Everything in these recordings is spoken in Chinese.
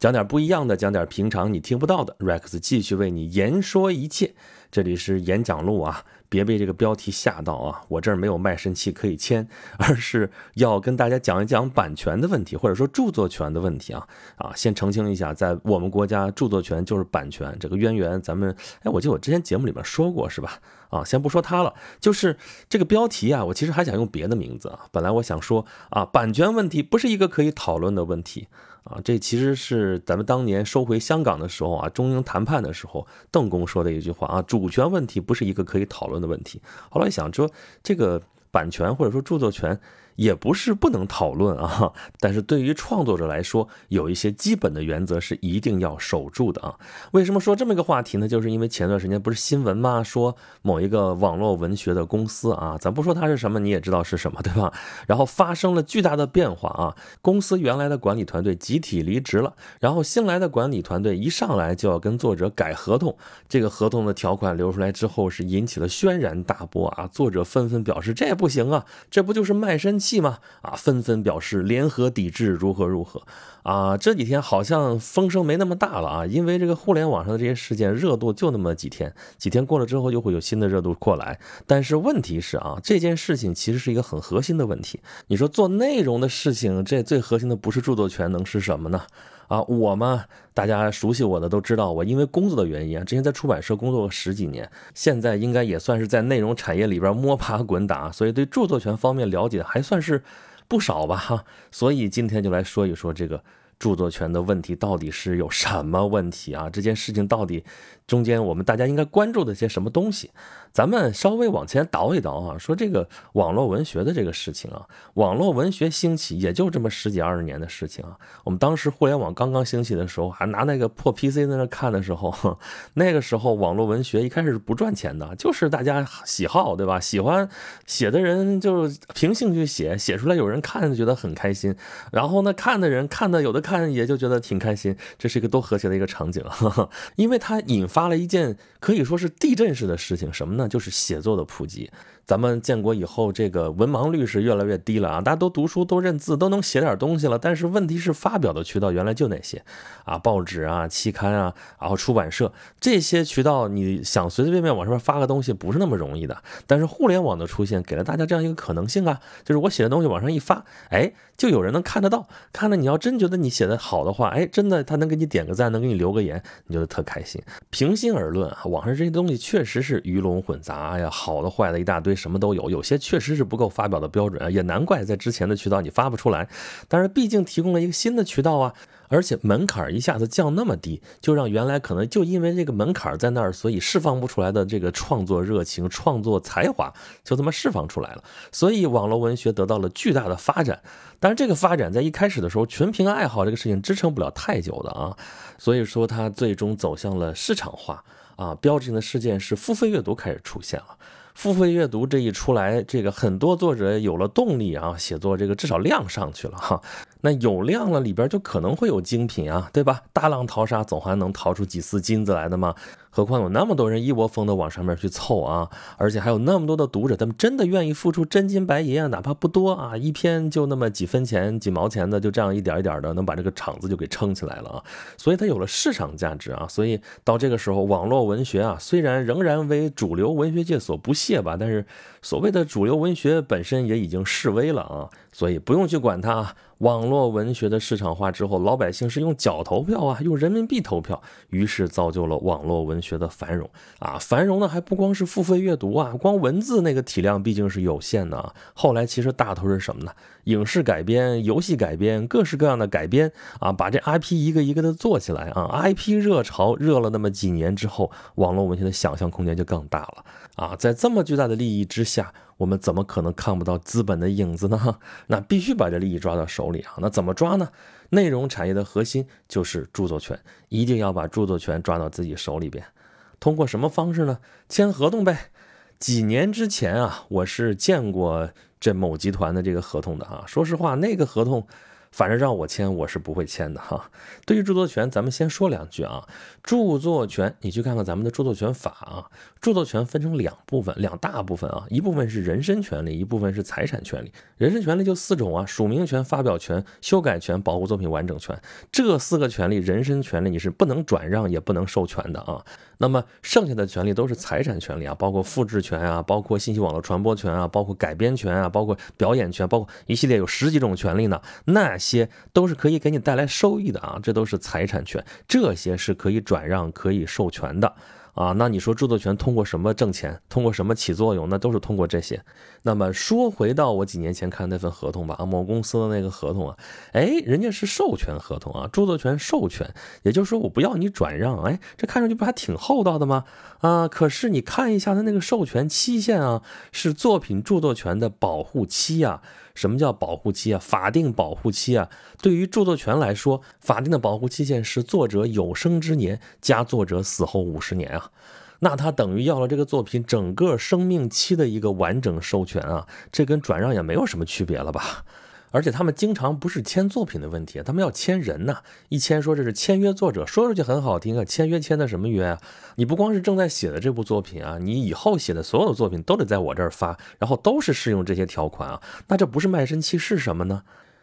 讲点不一样的，讲点平常你听不到的。Rex 继续为你言说一切。这里是演讲录啊，别被这个标题吓到啊！我这儿没有卖身契可以签，而是要跟大家讲一讲版权的问题，或者说著作权的问题啊啊！先澄清一下，在我们国家，著作权就是版权，这个渊源咱们哎，我记得我之前节目里面说过是吧？啊，先不说它了，就是这个标题啊，我其实还想用别的名字啊。本来我想说啊，版权问题不是一个可以讨论的问题。啊，这其实是咱们当年收回香港的时候啊，中英谈判的时候，邓公说的一句话啊，主权问题不是一个可以讨论的问题。后来想说，这个版权或者说著作权。也不是不能讨论啊，但是对于创作者来说，有一些基本的原则是一定要守住的啊。为什么说这么一个话题呢？就是因为前段时间不是新闻吗？说某一个网络文学的公司啊，咱不说它是什么，你也知道是什么，对吧？然后发生了巨大的变化啊，公司原来的管理团队集体离职了，然后新来的管理团队一上来就要跟作者改合同，这个合同的条款流出来之后是引起了轩然大波啊，作者纷纷表示这不行啊，这不就是卖身契？戏吗？啊，纷纷表示联合抵制，如何如何？啊，这几天好像风声没那么大了啊，因为这个互联网上的这些事件热度就那么几天，几天过了之后又会有新的热度过来。但是问题是啊，这件事情其实是一个很核心的问题。你说做内容的事情，这最核心的不是著作权，能是什么呢？啊，我嘛，大家熟悉我的都知道，我因为工作的原因啊，之前在出版社工作了十几年，现在应该也算是在内容产业里边摸爬滚打，所以对著作权方面了解还算是不少吧哈。所以今天就来说一说这个著作权的问题到底是有什么问题啊？这件事情到底中间我们大家应该关注的些什么东西？咱们稍微往前倒一倒啊，说这个网络文学的这个事情啊，网络文学兴起也就这么十几二十年的事情啊。我们当时互联网刚刚兴起的时候，还拿那个破 PC 在那看的时候，那个时候网络文学一开始是不赚钱的，就是大家喜好，对吧？喜欢写的人就凭兴趣写，写出来有人看就觉得很开心，然后呢，看的人看的有的看也就觉得挺开心，这是一个多和谐的一个场景，因为它引发了一件可以说是地震式的事情，什么呢？那就是写作的普及。咱们建国以后，这个文盲率是越来越低了啊！大家都读书，都认字，都能写点东西了。但是问题是，发表的渠道原来就那些啊，报纸啊、期刊啊，然后出版社这些渠道，你想随随便便往上面发个东西，不是那么容易的。但是互联网的出现，给了大家这样一个可能性啊，就是我写的东西往上一发，哎，就有人能看得到。看了，你要真觉得你写的好的话，哎，真的他能给你点个赞，能给你留个言，你就特开心。平心而论啊，网上这些东西确实是鱼龙混杂呀，好的坏的一大堆。什么都有，有些确实是不够发表的标准啊，也难怪在之前的渠道你发不出来。但是毕竟提供了一个新的渠道啊，而且门槛一下子降那么低，就让原来可能就因为这个门槛在那儿，所以释放不出来的这个创作热情、创作才华就这么释放出来了。所以网络文学得到了巨大的发展。但是这个发展在一开始的时候，纯凭爱好这个事情支撑不了太久的啊。所以说它最终走向了市场化啊。标志性的事件是付费阅读开始出现了。付费阅读这一出来，这个很多作者有了动力啊，写作这个至少量上去了哈。那有量了，里边就可能会有精品啊，对吧？大浪淘沙，总还能淘出几丝金子来的嘛。何况有那么多人一窝蜂的往上面去凑啊，而且还有那么多的读者，他们真的愿意付出真金白银啊，哪怕不多啊，一篇就那么几分钱、几毛钱的，就这样一点一点的能把这个场子就给撑起来了啊。所以它有了市场价值啊。所以到这个时候，网络文学啊，虽然仍然为主流文学界所不屑吧，但是所谓的主流文学本身也已经式微了啊。所以不用去管它。网络文学的市场化之后，老百姓是用脚投票啊，用人民币投票，于是造就了网络文学的繁荣啊。繁荣呢，还不光是付费阅读啊，光文字那个体量毕竟是有限的啊。后来其实大头是什么呢？影视改编、游戏改编，各式各样的改编啊，把这 IP 一个一个的做起来啊。IP 热潮热了那么几年之后，网络文学的想象空间就更大了啊。在这么巨大的利益之下。我们怎么可能看不到资本的影子呢？那必须把这利益抓到手里啊！那怎么抓呢？内容产业的核心就是著作权，一定要把著作权抓到自己手里边。通过什么方式呢？签合同呗。几年之前啊，我是见过这某集团的这个合同的啊。说实话，那个合同反正让我签，我是不会签的哈。对于著作权，咱们先说两句啊。著作权，你去看看咱们的著作权法啊。著作权分成两部分，两大部分啊。一部分是人身权利，一部分是财产权利。人身权利就四种啊：署名权、发表权、修改权、保护作品完整权。这四个权利，人身权利你是不能转让，也不能授权的啊。那么剩下的权利都是财产权利啊，包括复制权啊，包括信息网络传播权啊，包括改编权啊，包括表演权，包括一系列有十几种权利呢。那些都是可以给你带来收益的啊，这都是财产权，这些是可以转让、可以授权的。啊，那你说著作权通过什么挣钱？通过什么起作用？那都是通过这些。那么说回到我几年前看那份合同吧，啊，某公司的那个合同啊，哎，人家是授权合同啊，著作权授权，也就是说我不要你转让，哎，这看上去不还挺厚道的吗？啊，可是你看一下他那个授权期限啊，是作品著作权的保护期啊。什么叫保护期啊？法定保护期啊？对于著作权来说，法定的保护期限是作者有生之年加作者死后五十年啊。那他等于要了这个作品整个生命期的一个完整授权啊，这跟转让也没有什么区别了吧？而且他们经常不是签作品的问题，他们要签人呐。一签说这是签约作者，说出去很好听啊，签约签的什么约啊？你不光是正在写的这部作品啊，你以后写的所有的作品都得在我这儿发，然后都是适用这些条款啊。那这不是卖身契是什么呢？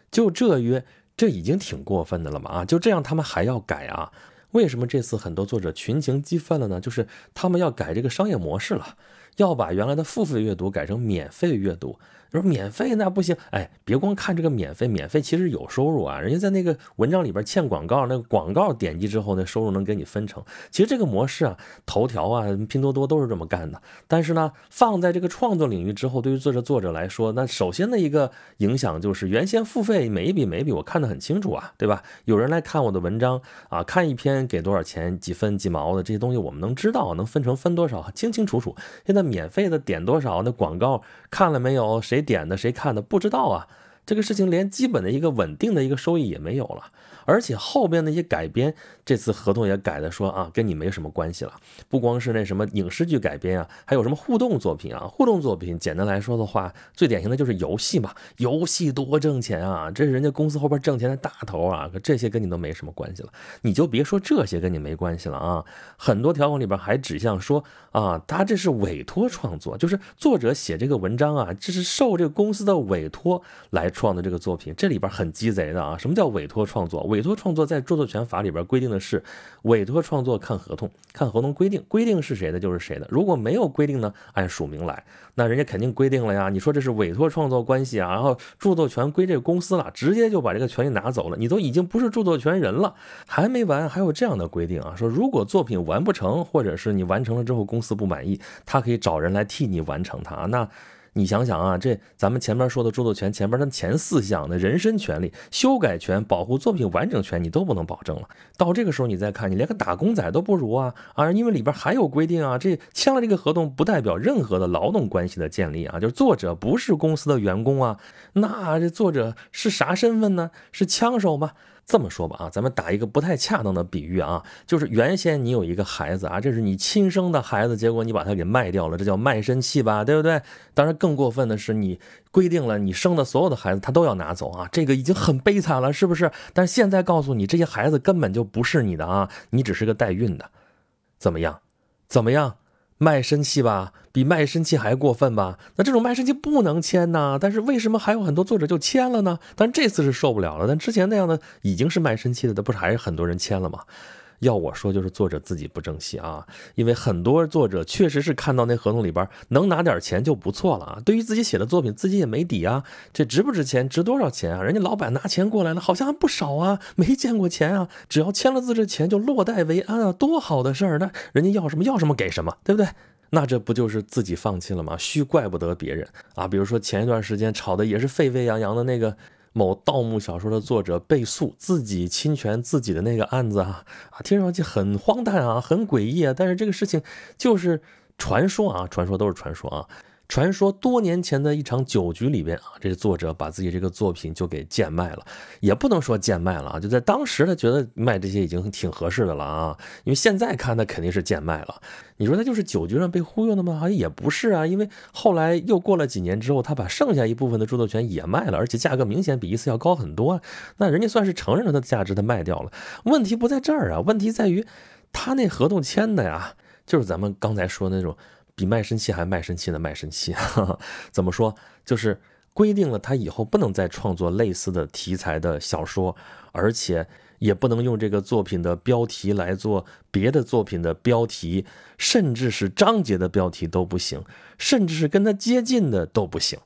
就这约，这已经挺过分的了嘛啊！就这样他们还要改啊？为什么这次很多作者群情激愤了呢？就是他们要改这个商业模式了，要把原来的付费阅读改成免费阅读。说免费那不行，哎，别光看这个免费，免费其实有收入啊。人家在那个文章里边嵌广告，那个广告点击之后，那收入能给你分成。其实这个模式啊，头条啊、拼多多都是这么干的。但是呢，放在这个创作领域之后，对于作者作者来说，那首先的一个影响就是，原先付费每一笔每一笔我看得很清楚啊，对吧？有人来看我的文章啊，看一篇给多少钱，几分几毛的这些东西我们能知道，能分成分多少，清清楚楚。现在免费的点多少，那广告看了没有？谁？谁点的谁看的不知道啊。这个事情连基本的一个稳定的一个收益也没有了，而且后边那些改编，这次合同也改的说啊，跟你没什么关系了。不光是那什么影视剧改编啊，还有什么互动作品啊？互动作品简单来说的话，最典型的就是游戏嘛。游戏多挣钱啊，这是人家公司后边挣钱的大头啊。这些跟你都没什么关系了，你就别说这些跟你没关系了啊。很多条款里边还指向说啊，他这是委托创作，就是作者写这个文章啊，这是受这个公司的委托来。创的这个作品，这里边很鸡贼的啊！什么叫委托创作？委委托创作在著作权法里边规定的是，委托创作看合同，看合同规定，规定是谁的就是谁的。如果没有规定呢，按署名来，那人家肯定规定了呀。你说这是委托创作关系啊，然后著作权归这个公司了，直接就把这个权利拿走了，你都已经不是著作权人了。还没完，还有这样的规定啊，说如果作品完不成，或者是你完成了之后公司不满意，他可以找人来替你完成它。那。你想想啊，这咱们前面说的著作权前边的前四项的人身权利、修改权、保护作品完整权，你都不能保证了。到这个时候你再看，你连个打工仔都不如啊啊！因为里边还有规定啊，这签了这个合同不代表任何的劳动关系的建立啊，就是作者不是公司的员工啊，那这作者是啥身份呢？是枪手吗？这么说吧啊，咱们打一个不太恰当的比喻啊，就是原先你有一个孩子啊，这是你亲生的孩子，结果你把他给卖掉了，这叫卖身契吧，对不对？当然更过分的是，你规定了你生的所有的孩子他都要拿走啊，这个已经很悲惨了，是不是？但是现在告诉你，这些孩子根本就不是你的啊，你只是个代孕的，怎么样？怎么样？卖身契吧，比卖身契还过分吧？那这种卖身契不能签呐。但是为什么还有很多作者就签了呢？但这次是受不了了。但之前那样的已经是卖身契的，那不是还是很多人签了吗？要我说，就是作者自己不争气啊。因为很多作者确实是看到那合同里边能拿点钱就不错了啊。对于自己写的作品，自己也没底啊。这值不值钱？值多少钱啊？人家老板拿钱过来了，好像还不少啊。没见过钱啊，只要签了字，这钱就落袋为安啊，多好的事儿！那人家要什么要什么给什么，对不对？那这不就是自己放弃了吗？虚怪不得别人啊。比如说前一段时间炒的也是沸沸扬扬的那个。某盗墓小说的作者被诉自己侵权自己的那个案子啊啊，听上去很荒诞啊，很诡异啊。但是这个事情就是传说啊，传说都是传说啊。传说多年前的一场酒局里边啊，这个作者把自己这个作品就给贱卖了，也不能说贱卖了啊，就在当时他觉得卖这些已经挺合适的了啊，因为现在看他肯定是贱卖了。你说他就是酒局上被忽悠的吗？好像也不是啊，因为后来又过了几年之后，他把剩下一部分的著作权也卖了，而且价格明显比一次要高很多，那人家算是承认了他的价值，他卖掉了。问题不在这儿啊，问题在于他那合同签的呀，就是咱们刚才说那种。比卖身契还卖身契的卖身契，怎么说？就是规定了他以后不能再创作类似的题材的小说，而且也不能用这个作品的标题来做别的作品的标题，甚至是章节的标题都不行，甚至是跟他接近的都不行。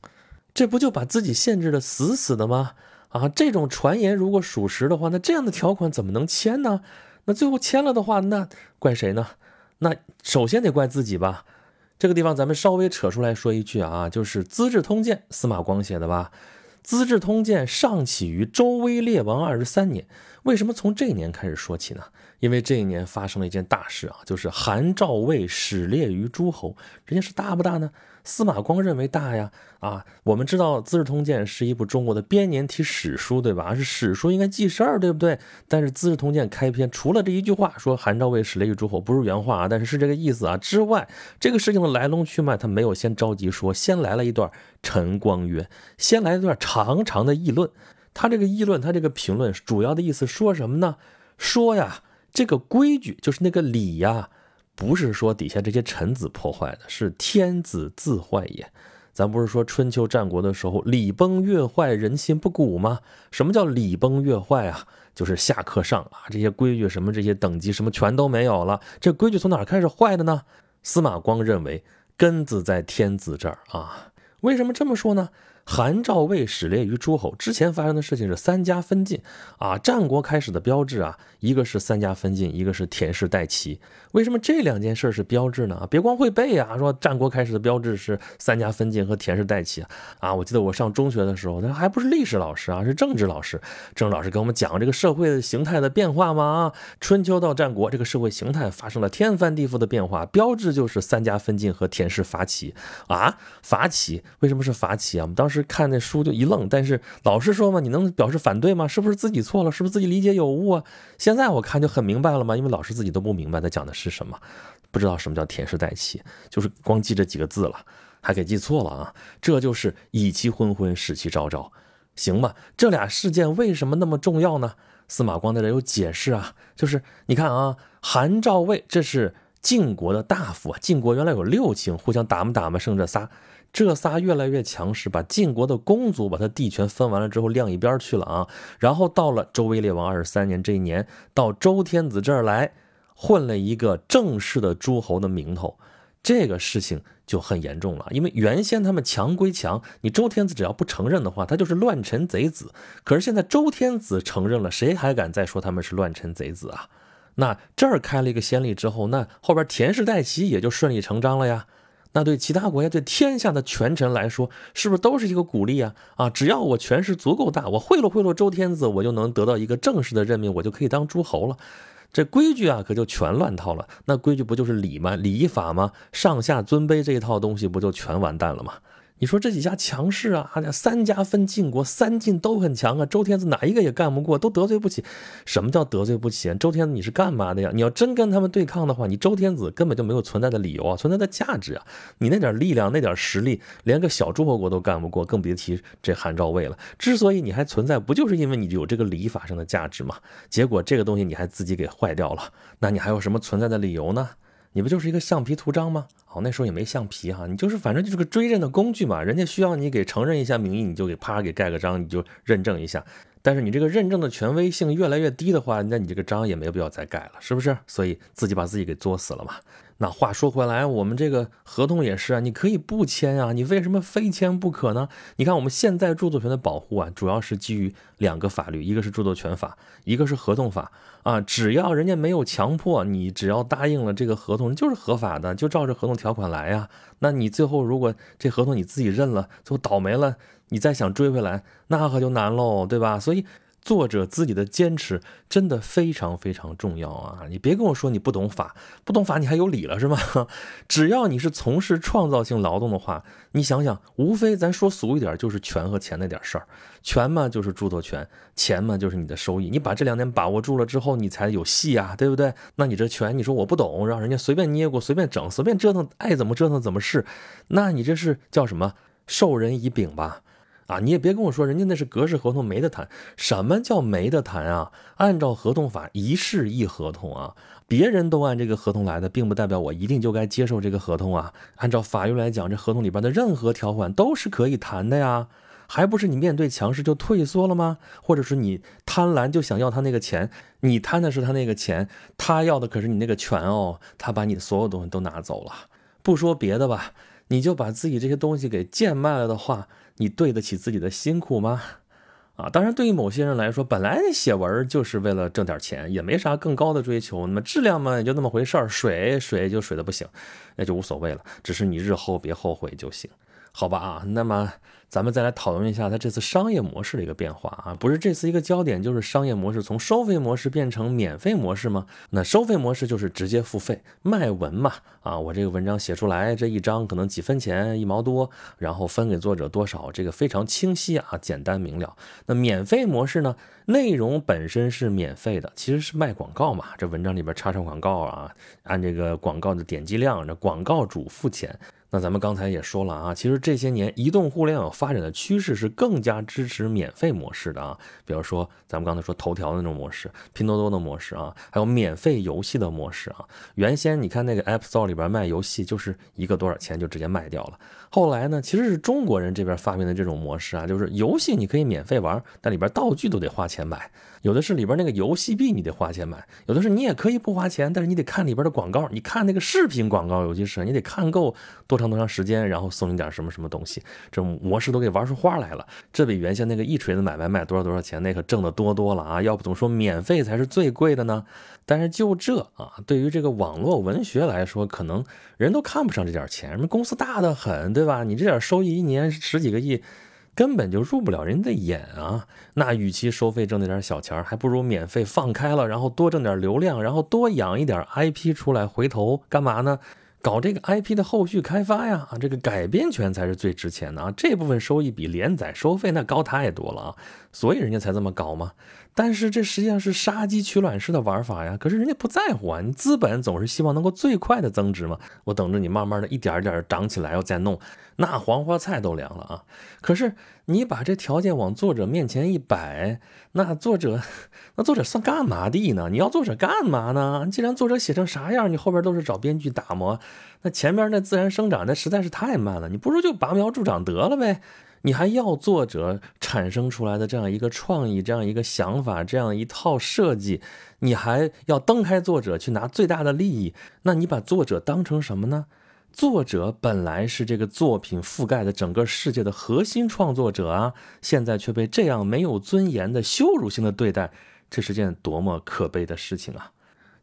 这不就把自己限制的死死的吗？啊，这种传言如果属实的话，那这样的条款怎么能签呢？那最后签了的话，那怪谁呢？那首先得怪自己吧。这个地方咱们稍微扯出来说一句啊，就是《资治通鉴》，司马光写的吧？《资治通鉴》上起于周威烈王二十三年。为什么从这年开始说起呢？因为这一年发生了一件大事啊，就是韩赵魏始列于诸侯。这件事大不大呢？司马光认为大呀。啊，我们知道《资治通鉴》是一部中国的编年体史书，对吧？是史书应该记事儿，对不对？但是《资治通鉴》开篇除了这一句话说韩赵魏始列于诸侯，不是原话啊，但是是这个意思啊之外，这个事情的来龙去脉他没有先着急说，先来了一段陈光曰，先来一段长长的议论。他这个议论，他这个评论主要的意思说什么呢？说呀，这个规矩就是那个礼呀，不是说底下这些臣子破坏的，是天子自坏也。咱不是说春秋战国的时候礼崩乐坏，人心不古吗？什么叫礼崩乐坏啊？就是下课上啊，这些规矩什么这些等级什么全都没有了。这规矩从哪开始坏的呢？司马光认为根子在天子这儿啊。为什么这么说呢？韩赵魏始列于诸侯之前发生的事情是三家分晋啊，战国开始的标志啊，一个是三家分晋，一个是田氏代齐。为什么这两件事是标志呢？别光会背啊，说战国开始的标志是三家分晋和田氏代齐啊。我记得我上中学的时候，那还不是历史老师啊，是政治老师。政治老师给我们讲这个社会形态的变化嘛啊，春秋到战国这个社会形态发生了天翻地覆的变化，标志就是三家分晋和田氏伐齐啊，伐齐为什么是伐齐啊？我们当时。是看那书就一愣，但是老师说嘛，你能表示反对吗？是不是自己错了？是不是自己理解有误啊？现在我看就很明白了嘛，因为老师自己都不明白他讲的是什么，不知道什么叫田氏代齐，就是光记这几个字了，还给记错了啊！这就是以其昏昏，使其昭昭，行吧？这俩事件为什么那么重要呢？司马光在这有解释啊，就是你看啊，韩赵魏这是晋国的大夫啊，晋国原来有六卿，互相打嘛打嘛，剩这仨。这仨越来越强势，把晋国的公族把他地权分完了之后晾一边去了啊。然后到了周威烈王二十三年这一年，到周天子这儿来混了一个正式的诸侯的名头，这个事情就很严重了。因为原先他们强归强，你周天子只要不承认的话，他就是乱臣贼子。可是现在周天子承认了，谁还敢再说他们是乱臣贼子啊？那这儿开了一个先例之后，那后边田氏代齐也就顺理成章了呀。那对其他国家、对天下的权臣来说，是不是都是一个鼓励啊？啊，只要我权势足够大，我贿赂贿赂周天子，我就能得到一个正式的任命，我就可以当诸侯了。这规矩啊，可就全乱套了。那规矩不就是礼吗？礼法吗？上下尊卑这一套东西，不就全完蛋了吗？你说这几家强势啊，三家分晋国，三晋都很强啊。周天子哪一个也干不过，都得罪不起。什么叫得罪不起？周天子你是干嘛的呀？你要真跟他们对抗的话，你周天子根本就没有存在的理由啊，存在的价值啊。你那点力量，那点实力，连个小诸侯国都干不过，更别提这韩赵魏了。之所以你还存在，不就是因为你有这个礼法上的价值吗？结果这个东西你还自己给坏掉了，那你还有什么存在的理由呢？你不就是一个橡皮图章吗？哦，那时候也没橡皮哈，你就是反正就是个追认的工具嘛。人家需要你给承认一下名义，你就给啪给盖个章，你就认证一下。但是你这个认证的权威性越来越低的话，那你这个章也没有必要再盖了，是不是？所以自己把自己给作死了嘛。那话说回来，我们这个合同也是啊，你可以不签啊，你为什么非签不可呢？你看我们现在著作权的保护啊，主要是基于两个法律，一个是著作权法，一个是合同法啊。只要人家没有强迫你，只要答应了这个合同，就是合法的，就照着合同条款来呀。那你最后如果这合同你自己认了，最后倒霉了，你再想追回来，那可就难喽，对吧？所以。作者自己的坚持真的非常非常重要啊！你别跟我说你不懂法，不懂法你还有理了是吗？只要你是从事创造性劳动的话，你想想，无非咱说俗一点，就是权和钱那点事儿。权嘛就是著作权，钱嘛就是你的收益。你把这两点把握住了之后，你才有戏啊，对不对？那你这权，你说我不懂，让人家随便捏过、随便整、随便折腾，爱怎么折腾怎么是，那你这是叫什么？授人以柄吧？啊，你也别跟我说人家那是格式合同没得谈。什么叫没得谈啊？按照合同法，一事一合同啊，别人都按这个合同来的，并不代表我一定就该接受这个合同啊。按照法律来讲，这合同里边的任何条款都是可以谈的呀，还不是你面对强势就退缩了吗？或者是你贪婪就想要他那个钱，你贪的是他那个钱，他要的可是你那个权哦，他把你所有东西都拿走了。不说别的吧，你就把自己这些东西给贱卖了的话。你对得起自己的辛苦吗？啊，当然，对于某些人来说，本来写文就是为了挣点钱，也没啥更高的追求。那么质量嘛，也就那么回事儿，水水就水的不行，那就无所谓了。只是你日后别后悔就行，好吧？啊，那么。咱们再来讨论一下它这次商业模式的一个变化啊，不是这次一个焦点就是商业模式从收费模式变成免费模式吗？那收费模式就是直接付费卖文嘛啊，我这个文章写出来这一章可能几分钱一毛多，然后分给作者多少，这个非常清晰啊，简单明了。那免费模式呢，内容本身是免费的，其实是卖广告嘛，这文章里边插上广告啊，按这个广告的点击量，这广告主付钱。那咱们刚才也说了啊，其实这些年移动互联网发展的趋势是更加支持免费模式的啊。比如说咱们刚才说头条的那种模式，拼多多的模式啊，还有免费游戏的模式啊。原先你看那个 App Store 里边卖游戏，就是一个多少钱就直接卖掉了。后来呢，其实是中国人这边发明的这种模式啊，就是游戏你可以免费玩，但里边道具都得花钱买。有的是里边那个游戏币你得花钱买，有的是你也可以不花钱，但是你得看里边的广告，你看那个视频广告，尤其是你得看够多长多长时间，然后送你点什么什么东西，这种模式都给玩出花来了。这比原先那个一锤子买卖卖多少多少钱那可挣得多多了啊！要不怎么说免费才是最贵的呢？但是就这啊，对于这个网络文学来说，可能人都看不上这点钱，什么公司大的很，对吧？你这点收益一年十几个亿。根本就入不了人的眼啊！那与其收费挣那点小钱还不如免费放开了，然后多挣点流量，然后多养一点 IP 出来，回头干嘛呢？搞这个 IP 的后续开发呀！啊，这个改编权才是最值钱的啊！这部分收益比连载收费那高太多了啊！所以人家才这么搞嘛。但是这实际上是杀鸡取卵式的玩法呀！可是人家不在乎啊！你资本总是希望能够最快的增值嘛。我等着你慢慢的一点一点长起来，要再弄，那黄花菜都凉了啊！可是你把这条件往作者面前一摆，那作者，那作者算干嘛的呢？你要作者干嘛呢？既然作者写成啥样，你后边都是找编剧打磨，那前面那自然生长那实在是太慢了，你不如就拔苗助长得了呗。你还要作者产生出来的这样一个创意、这样一个想法、这样一套设计，你还要蹬开作者去拿最大的利益？那你把作者当成什么呢？作者本来是这个作品覆盖的整个世界的核心创作者啊，现在却被这样没有尊严的羞辱性的对待，这是件多么可悲的事情啊！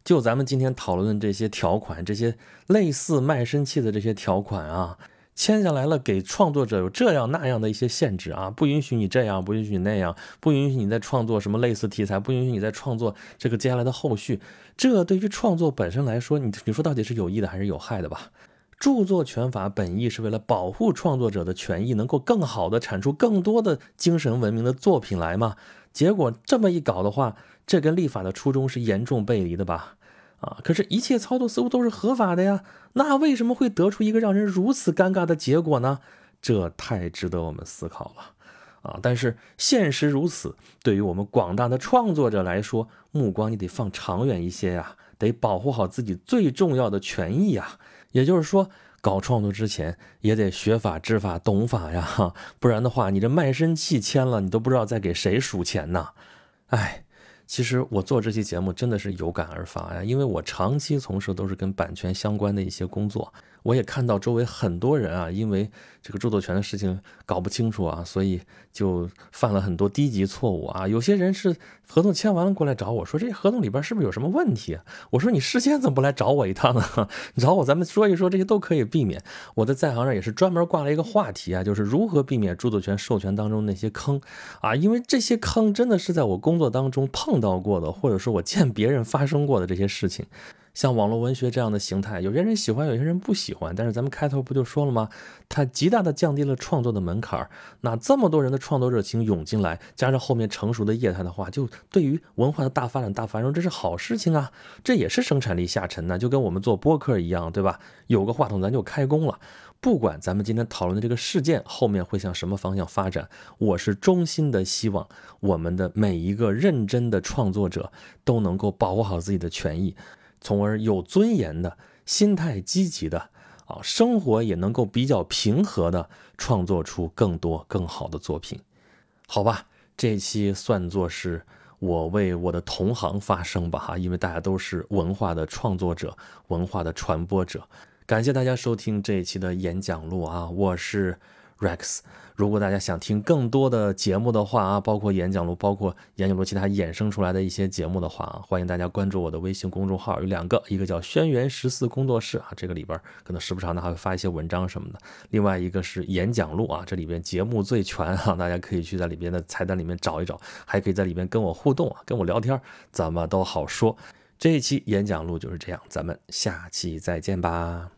就咱们今天讨论的这些条款，这些类似卖身契的这些条款啊。签下来了，给创作者有这样那样的一些限制啊，不允许你这样，不允许你那样，不允许你再创作什么类似题材，不允许你再创作这个接下来的后续。这对于创作本身来说，你你说到底是有益的还是有害的吧？著作权法本意是为了保护创作者的权益，能够更好的产出更多的精神文明的作品来嘛？结果这么一搞的话，这跟立法的初衷是严重背离的吧？啊！可是，一切操作似乎都是合法的呀，那为什么会得出一个让人如此尴尬的结果呢？这太值得我们思考了啊！但是现实如此，对于我们广大的创作者来说，目光你得放长远一些呀，得保护好自己最重要的权益呀。也就是说，搞创作之前也得学法、知法、懂法呀，不然的话，你这卖身契签了，你都不知道在给谁数钱呢。哎。其实我做这期节目真的是有感而发呀，因为我长期从事都是跟版权相关的一些工作。我也看到周围很多人啊，因为这个著作权的事情搞不清楚啊，所以就犯了很多低级错误啊。有些人是合同签完了过来找我说，这合同里边是不是有什么问题？我说你事先怎么不来找我一趟呢？找我咱们说一说，这些都可以避免。我在在行上也是专门挂了一个话题啊，就是如何避免著作权授权当中那些坑啊，因为这些坑真的是在我工作当中碰到过的，或者说我见别人发生过的这些事情。像网络文学这样的形态，有些人喜欢，有些人不喜欢。但是咱们开头不就说了吗？它极大的降低了创作的门槛。那这么多人的创作热情涌进来，加上后面成熟的业态的话，就对于文化的大发展、大繁荣，这是好事情啊！这也是生产力下沉呢，就跟我们做播客一样，对吧？有个话筒咱就开工了。不管咱们今天讨论的这个事件后面会向什么方向发展，我是衷心的希望我们的每一个认真的创作者都能够保护好自己的权益。从而有尊严的心态积极的啊，生活也能够比较平和的创作出更多更好的作品，好吧？这期算作是我为我的同行发声吧哈，因为大家都是文化的创作者、文化的传播者。感谢大家收听这一期的演讲录啊，我是。Rex，如果大家想听更多的节目的话啊，包括演讲录，包括演讲录其他衍生出来的一些节目的话啊，欢迎大家关注我的微信公众号，有两个，一个叫轩辕十四工作室啊，这个里边可能时不常的还会发一些文章什么的；另外一个是演讲录啊，这里边节目最全啊，大家可以去在里边的菜单里面找一找，还可以在里边跟我互动啊，跟我聊天，怎么都好说。这一期演讲录就是这样，咱们下期再见吧。